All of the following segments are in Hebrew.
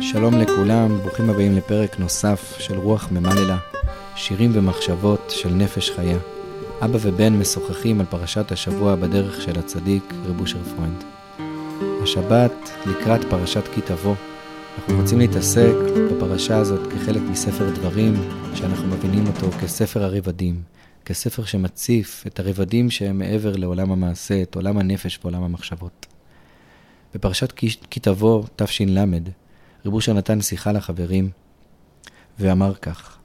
שלום לכולם, ברוכים הבאים לפרק נוסף של רוח ממללא, שירים ומחשבות של נפש חיה. אבא ובן משוחחים על פרשת השבוע בדרך של הצדיק, רב אשר פרוינד. השבת לקראת פרשת כי תבוא. אנחנו רוצים להתעסק בפרשה הזאת כחלק מספר דברים, שאנחנו מבינים אותו כספר רבדים, כספר שמציף את הרבדים שהם מעבר לעולם המעשה, את עולם הנפש ועולם המחשבות. בפרשת כי תבוא, תש"ל, רב אושר נתן שיחה לחברים ואמר כך: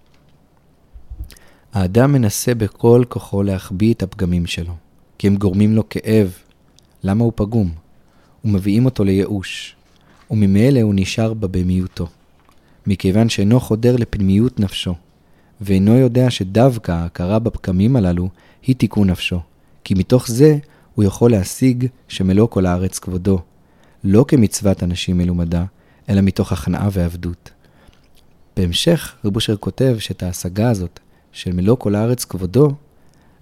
האדם מנסה בכל כוחו להחביא את הפגמים שלו, כי הם גורמים לו כאב. למה הוא פגום? ומביאים אותו לייאוש, וממילא הוא נשאר בבהמיותו, מכיוון שאינו חודר לפנימיות נפשו, ואינו יודע שדווקא ההכרה בפגמים הללו היא תיקון נפשו, כי מתוך זה הוא יכול להשיג שמלוא כל הארץ כבודו, לא כמצוות אנשים מלומדה, אלא מתוך הכנעה ועבדות. בהמשך, רב אושר כותב שאת ההשגה הזאת של מלוא כל הארץ כבודו,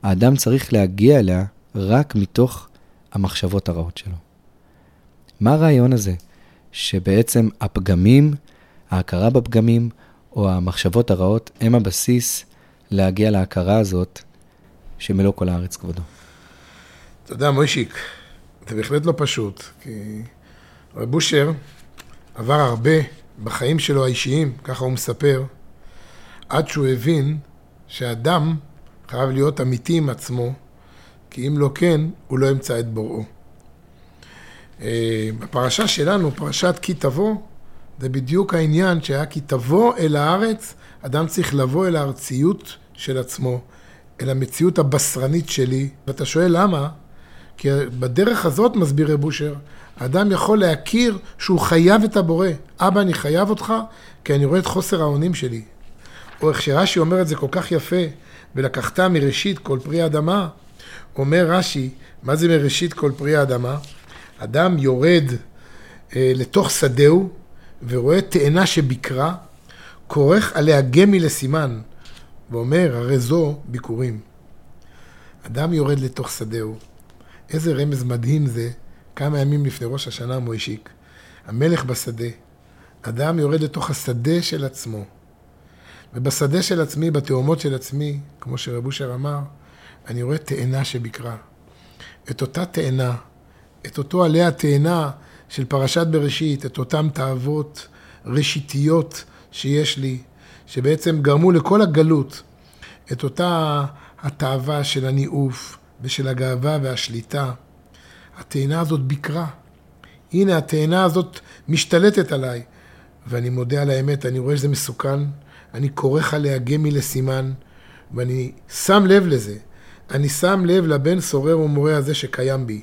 האדם צריך להגיע אליה רק מתוך המחשבות הרעות שלו. מה הרעיון הזה? שבעצם הפגמים, ההכרה בפגמים, או המחשבות הרעות, הם הבסיס להגיע להכרה הזאת שמלוא כל הארץ כבודו. אתה יודע, מוישיק, זה בהחלט לא פשוט, כי רב אושר עבר הרבה בחיים שלו האישיים, ככה הוא מספר, עד שהוא הבין שאדם חייב להיות אמיתי עם עצמו, כי אם לא כן, הוא לא ימצא את בוראו. אה, בפרשה שלנו, פרשת כי תבוא, זה בדיוק העניין שהיה כי תבוא אל הארץ, אדם צריך לבוא אל הארציות של עצמו, אל המציאות הבשרנית שלי, ואתה שואל למה? כי בדרך הזאת, מסביר רב אושר, האדם יכול להכיר שהוא חייב את הבורא. אבא, אני חייב אותך, כי אני רואה את חוסר האונים שלי. או איך שרש"י אומר את זה כל כך יפה, ולקחת מראשית כל פרי האדמה. אומר רש"י, מה זה מראשית כל פרי האדמה? אדם יורד אה, לתוך שדהו ורואה תאנה שביקרה, כורך עליה גמי לסימן, ואומר, הרי זו ביקורים. אדם יורד לתוך שדהו. איזה רמז מדהים זה כמה ימים לפני ראש השנה מוישיק, המלך בשדה. אדם יורד לתוך השדה של עצמו. ובשדה של עצמי, בתאומות של עצמי, כמו שרב אושר אמר, אני רואה תאנה שביקרה. את אותה תאנה, את אותו עלי התאנה של פרשת בראשית, את אותם תאוות ראשיתיות שיש לי, שבעצם גרמו לכל הגלות, את אותה התאווה של הניאוף ושל הגאווה והשליטה. התאנה הזאת ביקרה. הנה, התאנה הזאת משתלטת עליי. ואני מודה על האמת, אני רואה שזה מסוכן, אני כורך עליה גמי לסימן, ואני שם לב לזה. אני שם לב לבן סורר ומורה הזה שקיים בי.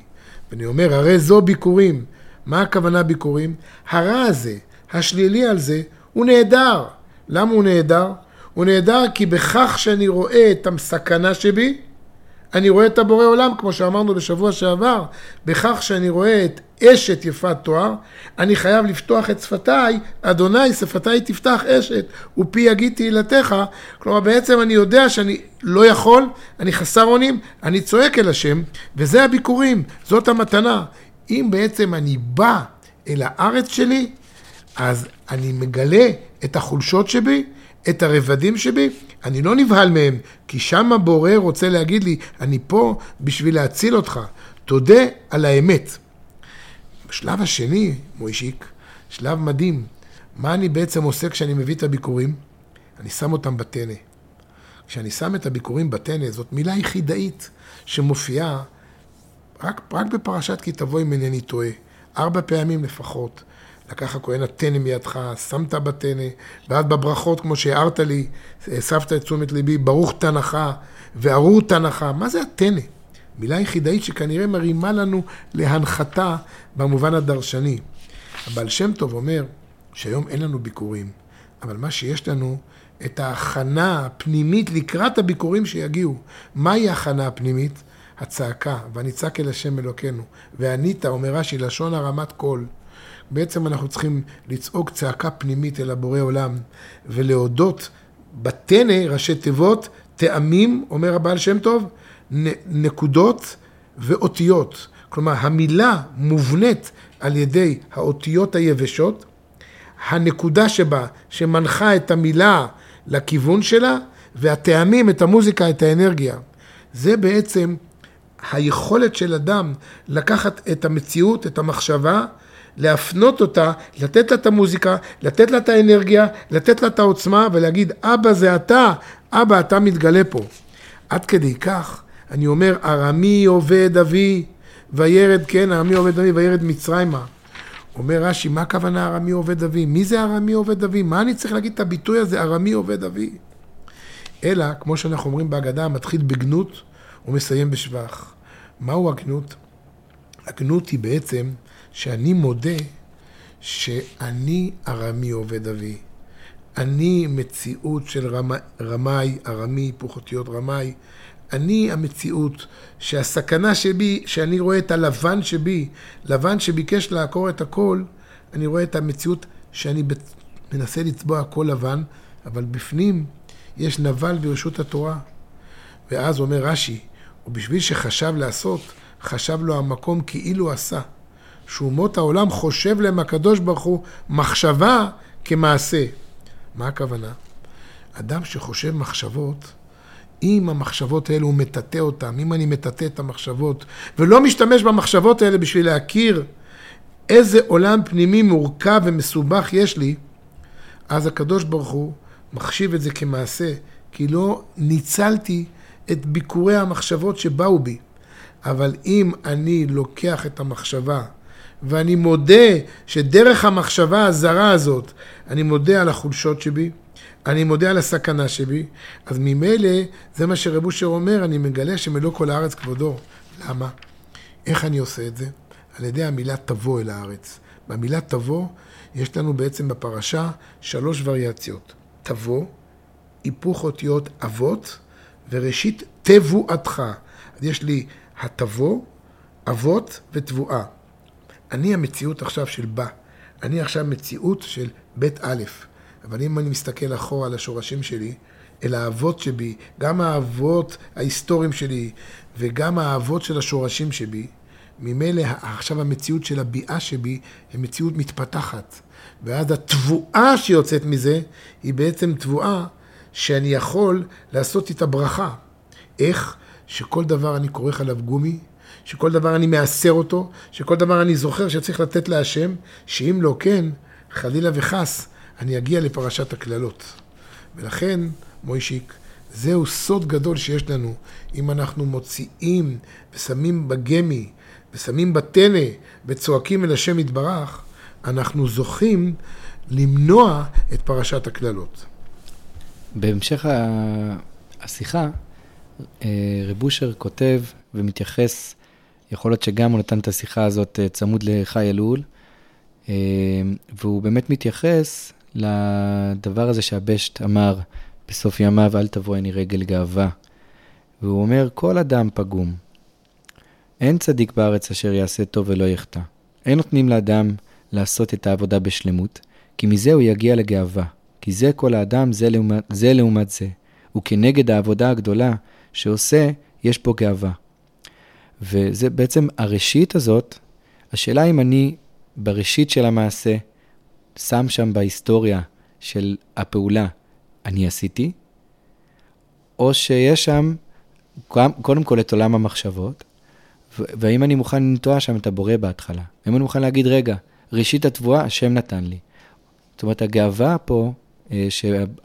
ואני אומר, הרי זו ביקורים. מה הכוונה ביקורים? הרע הזה, השלילי על זה, הוא נהדר. למה הוא נהדר? הוא נהדר כי בכך שאני רואה את הסכנה שבי, אני רואה את הבורא עולם, כמו שאמרנו בשבוע שעבר, בכך שאני רואה את אשת יפת תואר, אני חייב לפתוח את שפתיי, אדוני שפתיי תפתח אשת, ופי יגיד תהילתך. כלומר, בעצם אני יודע שאני לא יכול, אני חסר אונים, אני צועק אל השם, וזה הביקורים, זאת המתנה. אם בעצם אני בא אל הארץ שלי, אז אני מגלה את החולשות שבי, את הרבדים שבי, אני לא נבהל מהם, כי שם הבורא רוצה להגיד לי, אני פה בשביל להציל אותך. תודה על האמת. בשלב השני, מוישיק, שלב מדהים. מה אני בעצם עושה כשאני מביא את הביקורים? אני שם אותם בטנא. כשאני שם את הביקורים בטנא, זאת מילה יחידאית שמופיעה רק, רק בפרשת כי תבוא אם אינני טועה. ארבע פעמים לפחות. לקח הכהן הטנא מידך, שמת בטנא, ואז בברכות, כמו שהערת לי, הסבת את תשומת ליבי, ברוך תנך וארור תנך. מה זה הטנא? מילה יחידאית שכנראה מרימה לנו להנחתה במובן הדרשני. הבעל שם טוב אומר שהיום אין לנו ביקורים, אבל מה שיש לנו, את ההכנה הפנימית לקראת הביקורים שיגיעו. מהי ההכנה הפנימית? הצעקה, ונצעק אל השם אלוקינו. וענית, אומר רש"י, לשון הרמת קול. בעצם אנחנו צריכים לצעוק צעקה פנימית אל הבורא עולם, ולהודות בטנא, ראשי תיבות, טעמים, אומר הבעל שם טוב, נקודות ואותיות. כלומר, המילה מובנית על ידי האותיות היבשות, הנקודה שבה, שמנחה את המילה לכיוון שלה, והטעמים, את המוזיקה, את האנרגיה. זה בעצם היכולת של אדם לקחת את המציאות, את המחשבה, להפנות אותה, לתת לה את המוזיקה, לתת לה את האנרגיה, לתת לה את העוצמה ולהגיד, אבא זה אתה, אבא אתה מתגלה פה. עד כדי כך, אני אומר, ארמי עובד אבי, וירד, כן, ארמי עובד אבי, וירד מצרימה. אומר רש"י, מה הכוונה ארמי עובד אבי? מי זה ארמי עובד אבי? מה אני צריך להגיד את הביטוי הזה, ארמי עובד אבי? אלא, כמו שאנחנו אומרים בהגדה, מתחיל בגנות ומסיים בשבח. מהו הגנות? הגנות היא בעצם שאני מודה שאני ארמי עובד אבי. אני מציאות של רמאי, ארמי, היפוך אותיות רמאי. אני המציאות שהסכנה שבי, שאני רואה את הלבן שבי, לבן שביקש לעקור את הכל, אני רואה את המציאות שאני מנסה לצבוע הכל לבן, אבל בפנים יש נבל ברשות התורה. ואז אומר רש"י, ובשביל שחשב לעשות, חשב לו המקום כאילו עשה. שאומות העולם חושב להם הקדוש ברוך הוא מחשבה כמעשה. מה הכוונה? אדם שחושב מחשבות, אם המחשבות האלו הוא מטאטא אותן, אם אני מטאטא את המחשבות, ולא משתמש במחשבות האלה בשביל להכיר איזה עולם פנימי מורכב ומסובך יש לי, אז הקדוש ברוך הוא מחשיב את זה כמעשה, כי לא ניצלתי את ביקורי המחשבות שבאו בי. אבל אם אני לוקח את המחשבה ואני מודה שדרך המחשבה הזרה הזאת, אני מודה על החולשות שבי, אני מודה על הסכנה שבי, אז ממילא זה מה שרב אושר אומר, אני מגלה שמלוא כל הארץ כבודו. למה? איך אני עושה את זה? על ידי המילה תבוא אל הארץ. במילה תבוא יש לנו בעצם בפרשה שלוש וריאציות. תבוא, היפוך אותיות אבות, וראשית תבואתך. אז יש לי התבוא, אבות ותבואה. אני המציאות עכשיו של בא. אני עכשיו מציאות של בית א', אבל אם אני מסתכל אחורה על השורשים שלי, אל האבות שבי, גם האבות ההיסטוריים שלי וגם האבות של השורשים שבי, ממילא עכשיו המציאות של הביאה שבי היא מציאות מתפתחת. ואז התבואה שיוצאת מזה היא בעצם תבואה שאני יכול לעשות איתה ברכה. איך? שכל דבר אני כורך עליו גומי, שכל דבר אני מעשר אותו, שכל דבר אני זוכר שצריך לתת להשם, שאם לא כן, חלילה וחס, אני אגיע לפרשת הקללות. ולכן, מוישיק, זהו סוד גדול שיש לנו. אם אנחנו מוציאים ושמים בגמי ושמים בטנא וצועקים אל השם יתברך, אנחנו זוכים למנוע את פרשת הקללות. בהמשך השיחה, אה, רב אושר כותב ומתייחס, יכול להיות שגם הוא נתן את השיחה הזאת אה, צמוד לחי אלול, אה, והוא באמת מתייחס לדבר הזה שהבשט אמר בסוף ימיו, אל תבוא עיני רגל גאווה. והוא אומר, כל אדם פגום. אין צדיק בארץ אשר יעשה טוב ולא יחטא. אין נותנים לאדם לעשות את העבודה בשלמות, כי מזה הוא יגיע לגאווה. כי זה כל האדם, זה לעומת זה. לעומת זה. וכנגד העבודה הגדולה שעושה, יש פה גאווה. וזה בעצם הראשית הזאת, השאלה אם אני בראשית של המעשה, שם שם בהיסטוריה של הפעולה, אני עשיתי, או שיש שם קודם כל את עולם המחשבות, והאם אני מוכן לנטוע שם את הבורא בהתחלה. האם אני מוכן להגיד, רגע, ראשית התבואה, השם נתן לי. זאת אומרת, הגאווה פה, אה,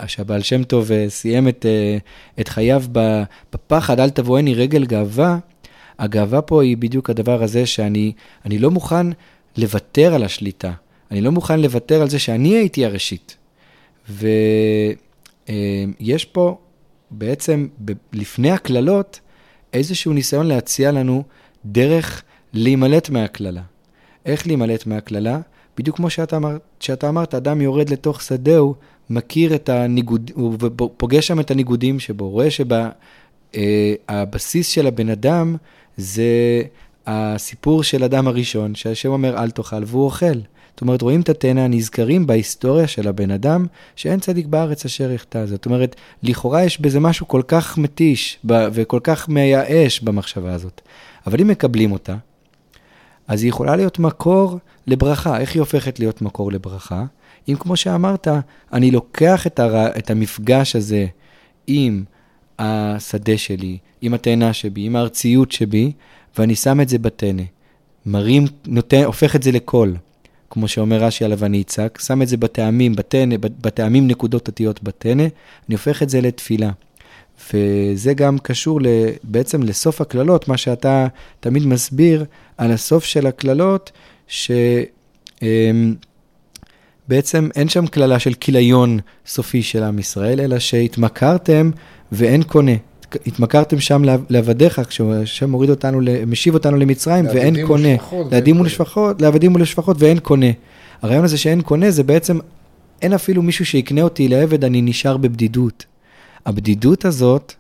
שהבעל שם טוב אה, סיים את, אה, את חייו בפחד, אל תבואני רגל גאווה, הגאווה פה היא בדיוק הדבר הזה שאני לא מוכן לוותר על השליטה. אני לא מוכן לוותר על זה שאני הייתי הראשית. ויש פה בעצם, לפני הקללות, איזשהו ניסיון להציע לנו דרך להימלט מהקללה. איך להימלט מהקללה? בדיוק כמו שאתה, אמר, שאתה אמרת, אדם יורד לתוך שדהו, מכיר את הניגוד, הוא פוגש שם את הניגודים שבו, רואה אה, של הבן אדם זה הסיפור של אדם הראשון, שהשם אומר אל תאכל, והוא אוכל. זאת אומרת, רואים את התנא הנזכרים בהיסטוריה של הבן אדם, שאין צדיק בארץ אשר יחטא. זאת אומרת, לכאורה יש בזה משהו כל כך מתיש וכל כך מייאש במחשבה הזאת. אבל אם מקבלים אותה, אז היא יכולה להיות מקור לברכה. איך היא הופכת להיות מקור לברכה? אם כמו שאמרת, אני לוקח את, הר... את המפגש הזה עם השדה שלי, עם התאנה שבי, עם הארציות שבי, ואני שם את זה בטנא. מרים, נותן, הופך את זה לקול, כמו שאומר רש"י עליו אני אצעק, שם את זה בטעמים, בטנא, בטעמים נקודות אותיות בטנא, אני הופך את זה לתפילה. וזה גם קשור בעצם לסוף הקללות, מה שאתה תמיד מסביר על הסוף של הקללות, שבעצם אמ, אין שם קללה של כיליון סופי של עם ישראל, אלא שהתמכרתם ואין קונה. התמכרתם שם לעבדיך, כשהשם מוריד אותנו, משיב אותנו למצרים, ואין קונה. לעבדים ולשפחות, לעבדים ולשפחות, ואין קונה. הרעיון הזה שאין קונה, זה בעצם, אין אפילו מישהו שיקנה אותי לעבד, אני נשאר בבדידות. הבדידות הזאת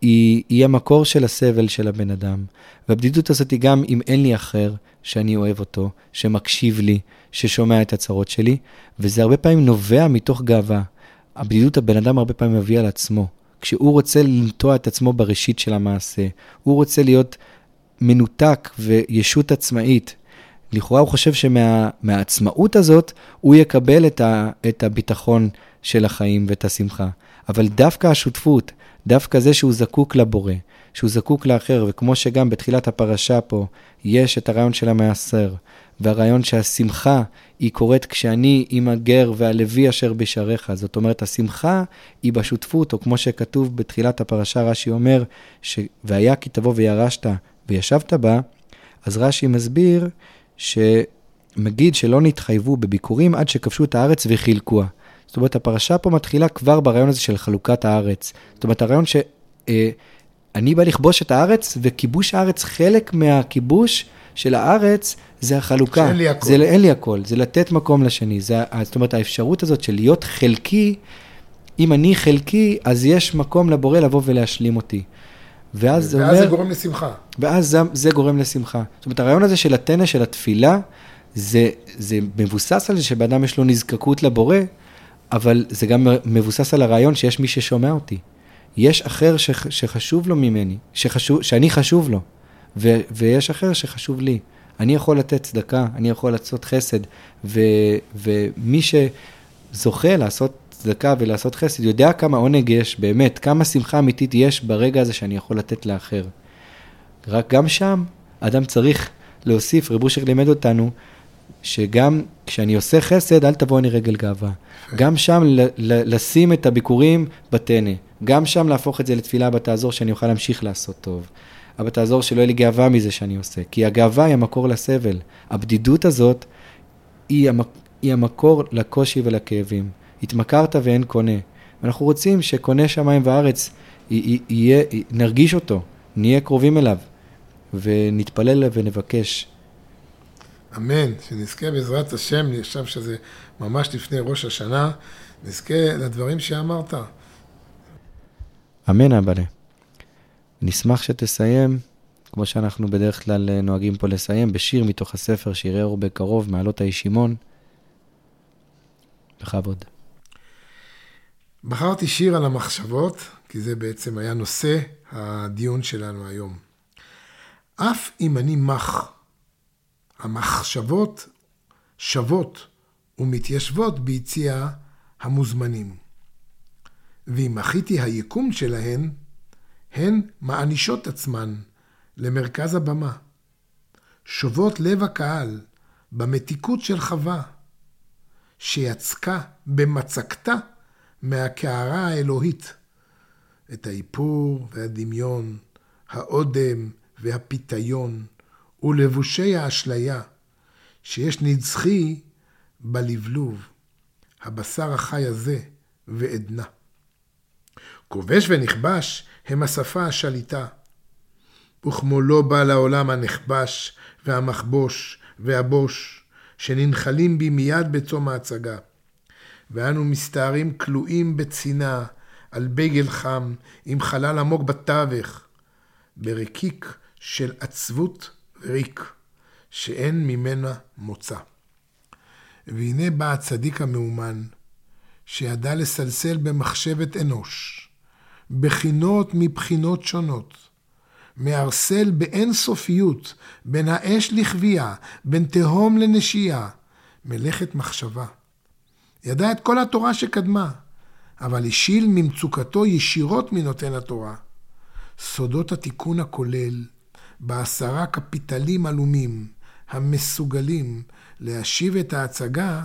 היא, היא המקור של הסבל של הבן אדם. והבדידות הזאת היא גם אם אין לי אחר שאני אוהב אותו, שמקשיב לי, ששומע את הצרות שלי, וזה הרבה פעמים נובע מתוך גאווה. הבדידות הבן אדם הרבה פעמים מביא על עצמו. כשהוא רוצה לנטוע את עצמו בראשית של המעשה, הוא רוצה להיות מנותק וישות עצמאית. לכאורה הוא חושב שמהעצמאות שמה, הזאת הוא יקבל את, ה, את הביטחון של החיים ואת השמחה. אבל דווקא השותפות, דווקא זה שהוא זקוק לבורא, שהוא זקוק לאחר, וכמו שגם בתחילת הפרשה פה, יש את הרעיון של המעשר, והרעיון שהשמחה היא קורית כשאני עם הגר והלוי אשר בשעריך. זאת אומרת, השמחה היא בשותפות, או כמו שכתוב בתחילת הפרשה, רש"י אומר, ש... והיה כי תבוא וירשת וישבת בה, אז רש"י מסביר שמגיד שלא נתחייבו בביקורים עד שכבשו את הארץ וחילקוה. זאת אומרת, הפרשה פה מתחילה כבר ברעיון הזה של חלוקת הארץ. זאת אומרת, הרעיון שאני אה, בא לכבוש את הארץ, וכיבוש הארץ, חלק מהכיבוש של הארץ זה החלוקה. שאין לי הכל. זה אין לי הכל, זה לתת מקום לשני. זה, זאת אומרת, האפשרות הזאת של להיות חלקי, אם אני חלקי, אז יש מקום לבורא לבוא ולהשלים אותי. ואז זה אומר... ואז זה גורם לשמחה. ואז זה, זה גורם לשמחה. זאת אומרת, הרעיון הזה של הטנא, של התפילה, זה, זה מבוסס על זה שבן אדם יש לו נזקקות לבורא, אבל זה גם מבוסס על הרעיון שיש מי ששומע אותי. יש אחר שח, שחשוב לו ממני, שחשוב, שאני חשוב לו, ו, ויש אחר שחשוב לי. אני יכול לתת צדקה, אני יכול לעשות חסד, ו, ומי שזוכה לעשות צדקה ולעשות חסד, יודע כמה עונג יש, באמת, כמה שמחה אמיתית יש ברגע הזה שאני יכול לתת לאחר. רק גם שם, אדם צריך להוסיף, רב אושר לימד אותנו, שגם כשאני עושה חסד, אל תבואני רגל גאווה. גם שם לשים את הביקורים בטנא. גם שם להפוך את זה לתפילה, אבא תעזור שאני אוכל להמשיך לעשות טוב. אבא תעזור שלא יהיה לי גאווה מזה שאני עושה. כי הגאווה היא המקור לסבל. הבדידות הזאת היא, המק... היא המקור לקושי ולכאבים. התמכרת ואין קונה. ואנחנו רוצים שקונה שמיים וארץ, יהיה, נרגיש אותו, נהיה קרובים אליו, ונתפלל ונבקש. אמן, שנזכה בעזרת השם, חושב שזה ממש לפני ראש השנה, נזכה לדברים שאמרת. אמן, אבאלה. נשמח שתסיים, כמו שאנחנו בדרך כלל אה, נוהגים פה לסיים, בשיר מתוך הספר שירי אור בקרוב, מעלות הישימון. בכבוד. בחרתי שיר על המחשבות, כי זה בעצם היה נושא הדיון שלנו היום. אף אם אני מח, המחשבות שוות ומתיישבות ביציע המוזמנים. ואם מחיתי היקום שלהן, הן מענישות עצמן למרכז הבמה. שובות לב הקהל במתיקות של חווה, שיצקה במצקתה מהקערה האלוהית את האיפור והדמיון, האודם והפיתיון, ולבושי האשליה, שיש נצחי בלבלוב, הבשר החי הזה ועדנה. כובש ונכבש הם השפה השליטה. וכמו לא בא לעולם הנכבש והמחבוש והבוש, שננחלים בי מיד בצום ההצגה. ואנו מסתערים כלואים בצינה, על בגל חם, עם חלל עמוק בתווך, ברקיק של עצבות ריק, שאין ממנה מוצא. והנה בא הצדיק המאומן, שידע לסלסל במחשבת אנוש, בחינות מבחינות שונות. מערסל באין סופיות, בין האש לכבייה, בין תהום לנשייה, מלאכת מחשבה. ידע את כל התורה שקדמה, אבל השיל ממצוקתו ישירות מנותן התורה. סודות התיקון הכולל בעשרה קפיטלים עלומים המסוגלים להשיב את ההצגה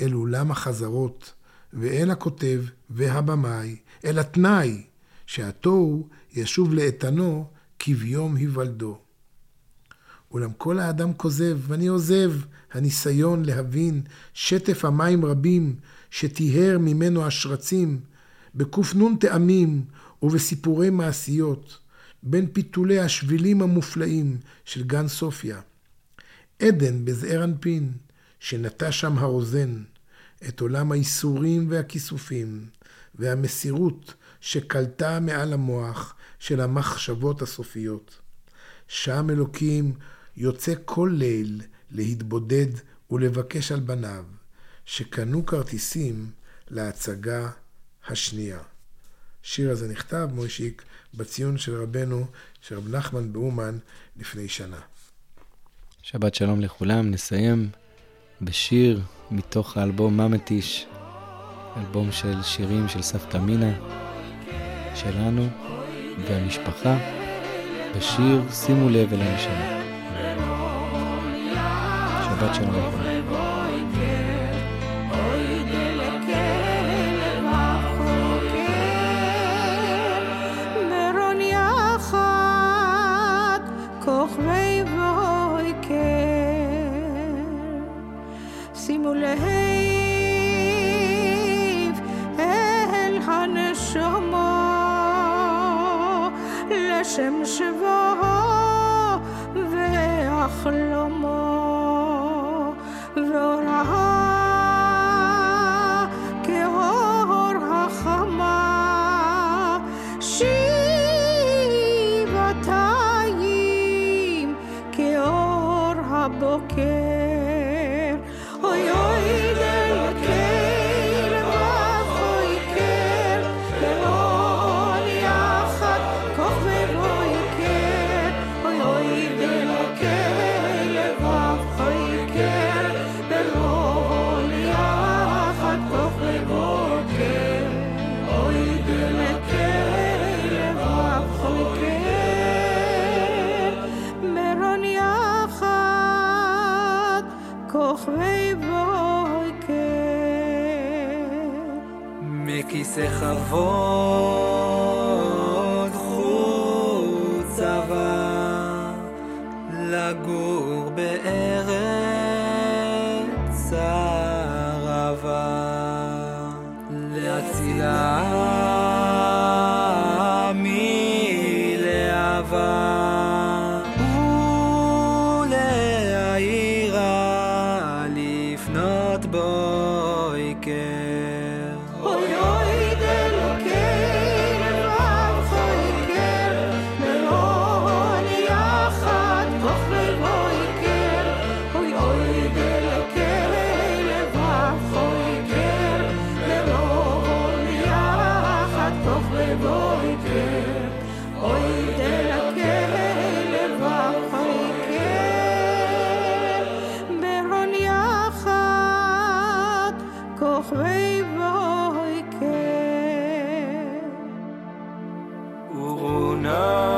אל אולם החזרות ואל הכותב והבמאי, אל התנאי שהתוהו ישוב לאיתנו כביום היוולדו. אולם כל האדם כוזב, ואני עוזב הניסיון להבין שטף המים רבים שטיהר ממנו השרצים, בק"ן טעמים ובסיפורי מעשיות, בין פיתולי השבילים המופלאים של גן סופיה. עדן בזעיר אנפין, שנטע שם הרוזן, את עולם האיסורים והכיסופים, והמסירות שקלטה מעל המוח של המחשבות הסופיות. שם אלוקים יוצא כל ליל להתבודד ולבקש על בניו, שקנו כרטיסים להצגה השנייה. השיר הזה נכתב, מוישיק, בציון של רבנו, של רב נחמן באומן, לפני שנה. שבת שלום לכולם, נסיים בשיר מתוך האלבום ממטיש, אלבום של שירים של סבתא מינה, שלנו והמשפחה, בשיר שימו לב אל הנשמה. שבת שלום Love. وروناك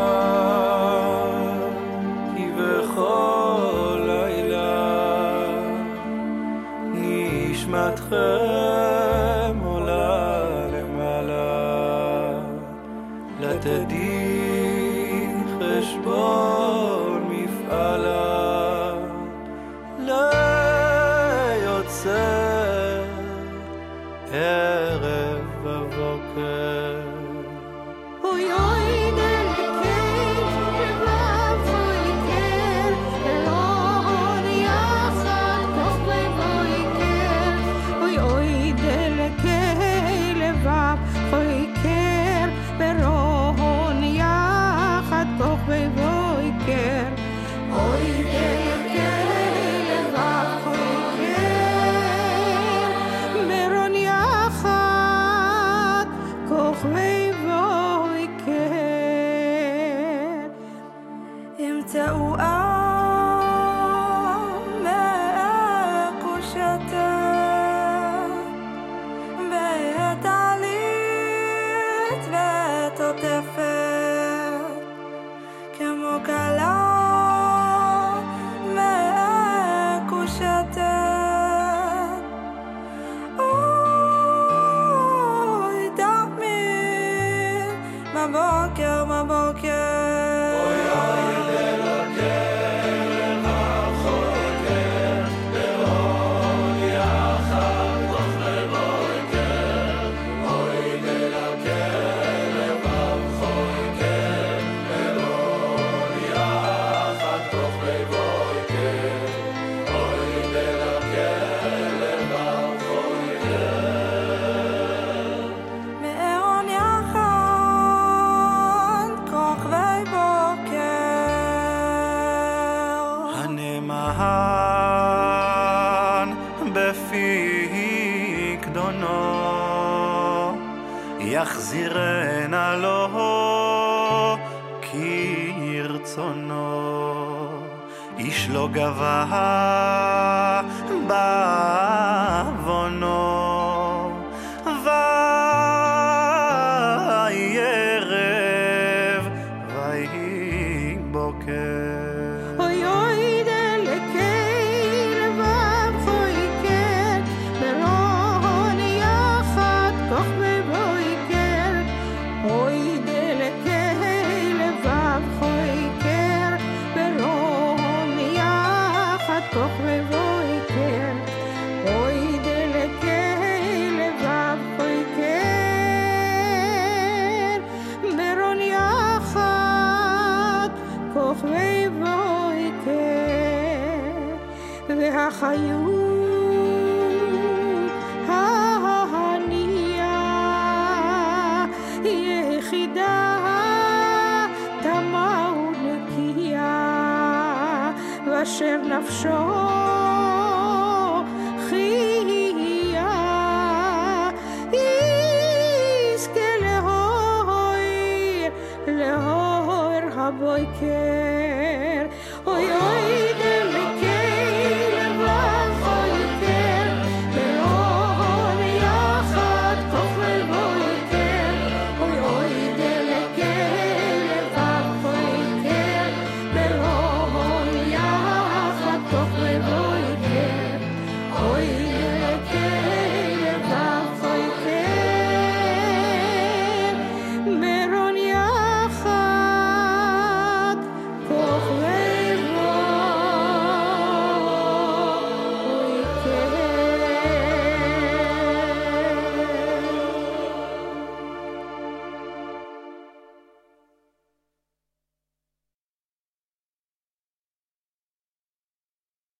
יחזירנה לו כרצונו. איש לא גבה